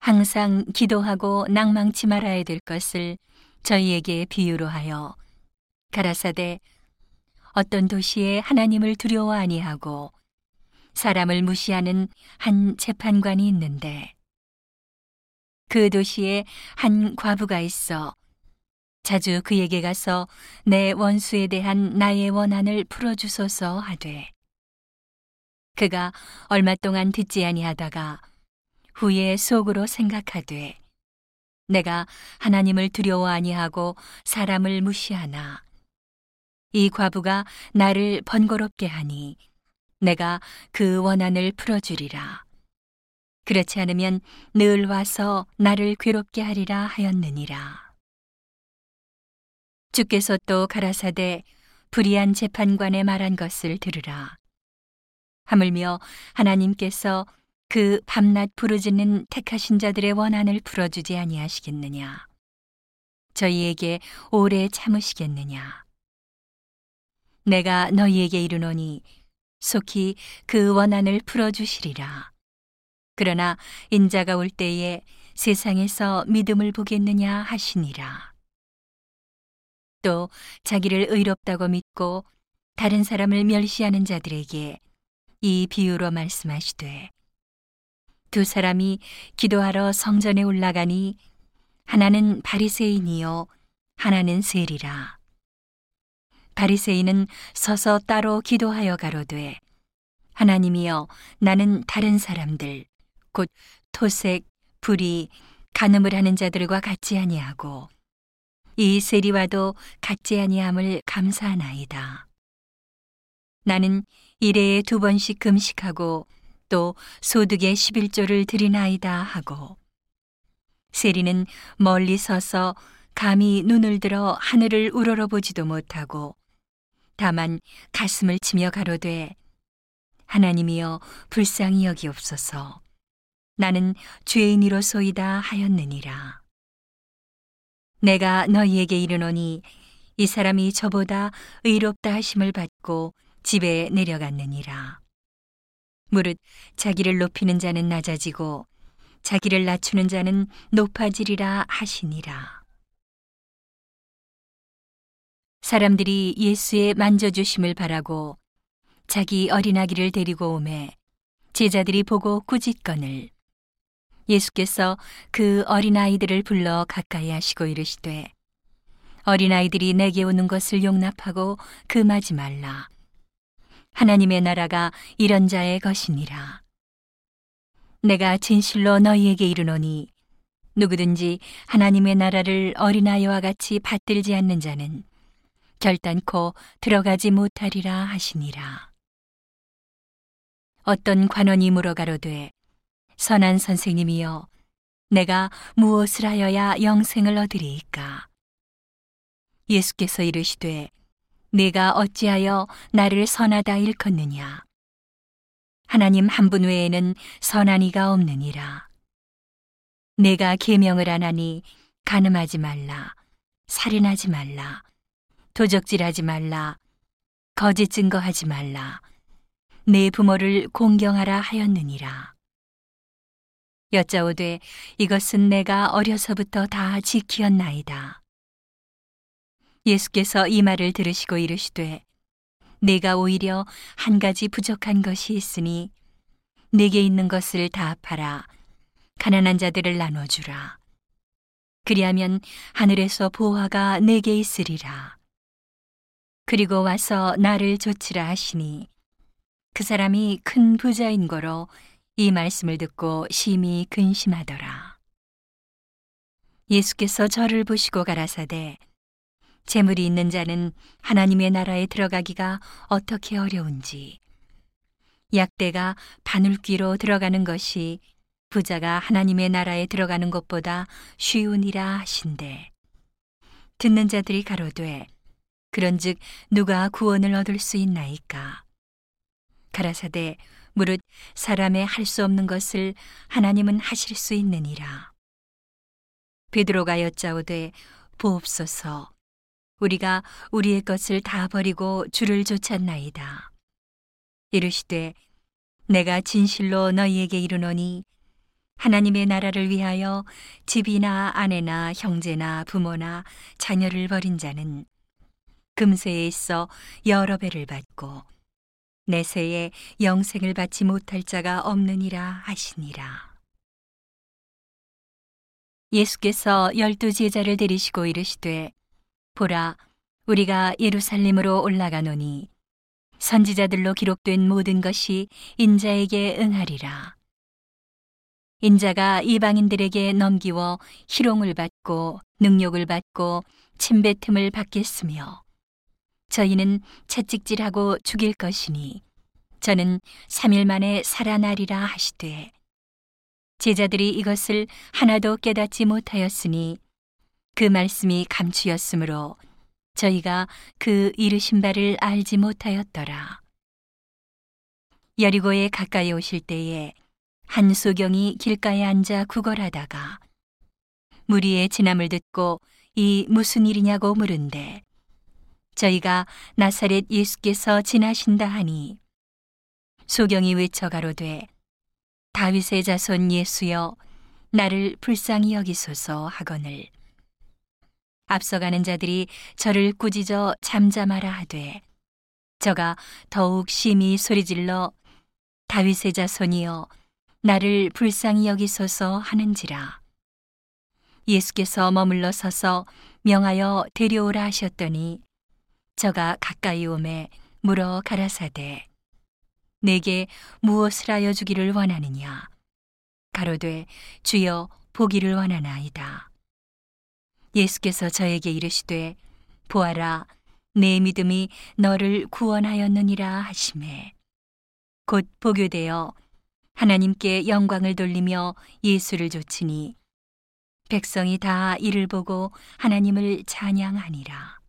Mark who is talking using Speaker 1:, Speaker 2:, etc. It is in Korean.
Speaker 1: 항상 기도하고 낭망치 말아야 될 것을 저희에게 비유로 하여 가라사대 어떤 도시에 하나님을 두려워 아니하고 사람을 무시하는 한 재판관이 있는데 그 도시에 한 과부가 있어 자주 그에게 가서 내 원수에 대한 나의 원한을 풀어주소서 하되 그가 얼마 동안 듣지 아니하다가 후에 속으로 생각하되 내가 하나님을 두려워 아니하고 사람을 무시하나 이 과부가 나를 번거롭게 하니 내가 그 원한을 풀어주리라. 그렇지 않으면 늘 와서 나를 괴롭게 하리라 하였느니라. 주께서 또 가라사대 불의한 재판관의 말한 것을 들으라. 하물며 하나님께서 그 밤낮 부르짖는 택하신 자들의 원한을 풀어주지 아니하시겠느냐. 저희에게 오래 참으시겠느냐. 내가 너희에게 이르노니 속히 그 원한을 풀어주시리라. 그러나 인자가 올 때에 세상에서 믿음을 보겠느냐 하시니라. 또 자기를 의롭다고 믿고 다른 사람을 멸시하는 자들에게 이 비유로 말씀하시되 두 사람이 기도하러 성전에 올라가니 하나는 바리새인이요 하나는 세리라. 바리새인은 서서 따로 기도하여 가로되 하나님이여 나는 다른 사람들 곧 토색 불이 간음을 하는 자들과 같지 아니하고 이 세리와도 같지 아니함을 감사하나이다. 나는 일회에 두 번씩 금식하고 또 소득의 11조를 드리나이다 하고. 세리는 멀리 서서 감히 눈을 들어 하늘을 우러러보지도 못하고 다만 가슴을 치며 가로되 하나님이여 불쌍히 여기옵소서. 나는 죄인이로소이다 하였느니라. 내가 너희에게 이르노니 이 사람이 저보다 의롭다 하심을 받고 집에 내려갔느니라 무릇 자기를 높이는 자는 낮아지고 자기를 낮추는 자는 높아지리라 하시니라. 사람들이 예수의 만져주심을 바라고 자기 어린아기를 데리고 오매 제자들이 보고 꾸짖건을 예수께서 그 어린아이들을 불러 가까이 하시고 이르시되 어린아이들이 내게 오는 것을 용납하고 금하지 말라. 하나님의 나라가 이런 자의 것이니라. 내가 진실로 너희에게 이르노니 누구든지 하나님의 나라를 어린아이와 같이 받들지 않는 자는 결단코 들어가지 못하리라 하시니라. 어떤 관원이 물어가로되 선한 선생님이여 내가 무엇을 하여야 영생을 얻으리이까 예수께서 이르시되 내가 어찌하여 나를 선하다 일컫느냐? 하나님 한 분 외에는 선한 이가 없느니라. 내가 계명을 안 하니 가늠하지 말라, 살인하지 말라, 도적질하지 말라, 거짓 증거하지 말라, 내 부모를 공경하라 하였느니라. 여짜오되 이것은 내가 어려서부터 다 지키었나이다. 예수께서 이 말을 들으시고 이르시되 내가 오히려 한 가지 부족한 것이 있으니 내게 있는 것을 다 팔아 가난한 자들을 나눠 주라. 그리하면 하늘에서 보화가 내게 있으리라. 그리고 와서 나를 조치라 하시니 그 사람이 큰 부자인 거로 이 말씀을 듣고 심히 근심하더라. 예수께서 저를 보시고 가라사대 재물이 있는 자는 하나님의 나라에 들어가기가 어떻게 어려운지. 약대가 바늘귀로 들어가는 것이 부자가 하나님의 나라에 들어가는 것보다 쉬우니라 하신대. 듣는 자들이 가로되 그런즉 누가 구원을 얻을 수 있나이까? 가라사대 무릇 사람의 할 수 없는 것을 하나님은 하실 수 있느니라. 베드로가 여짜오되 보옵소서 우리가 우리의 것을 다 버리고 주를 쫓았나이다. 이르시되 내가 진실로 너희에게 이르노니 하나님의 나라를 위하여 집이나 아내나 형제나 부모나 자녀를 버린 자는 금세에 있어 여러 배를 받고 내세에 영생을 받지 못할 자가 없느니라 하시니라. 예수께서 열두 제자를 데리시고 이르시되 보라 우리가 예루살렘으로 올라가노니 선지자들로 기록된 모든 것이 인자에게 응하리라. 인자가 이방인들에게 넘기워 희롱을 받고 능욕을 받고 침뱉음을 받겠으며 저희는 채찍질하고 죽일 것이니 저는 3일 만에 살아나리라 하시되 제자들이 이것을 하나도 깨닫지 못하였으니 그 말씀이 감추였으므로 저희가 그 이르신 바를 알지 못하였더라. 여리고에 가까이 오실 때에 한 소경이 길가에 앉아 구걸하다가 무리의 지남을 듣고 이 무슨 일이냐고 물은데 저희가 나사렛 예수께서 지나신다 하니 소경이 외쳐 가로되 다윗의 자손 예수여 나를 불쌍히 여기소서 하거늘 앞서가는 자들이 저를 꾸짖어 잠잠하라 하되 저가 더욱 심히 소리질러 다윗의 자손이여 나를 불쌍히 여기소서 하는지라. 예수께서 머물러 서서 명하여 데려오라 하셨더니 저가 가까이 오매 물어 가라사대 내게 무엇을 하여 주기를 원하느냐? 가로되 주여 보기를 원하나이다 예수께서 저에게 이르시되 보아라 내 믿음이 너를 구원하였느니라 하심에. 곧 보교되어 하나님께 영광을 돌리며 예수를 좇으니 백성이 다 이를 보고 하나님을 찬양하니라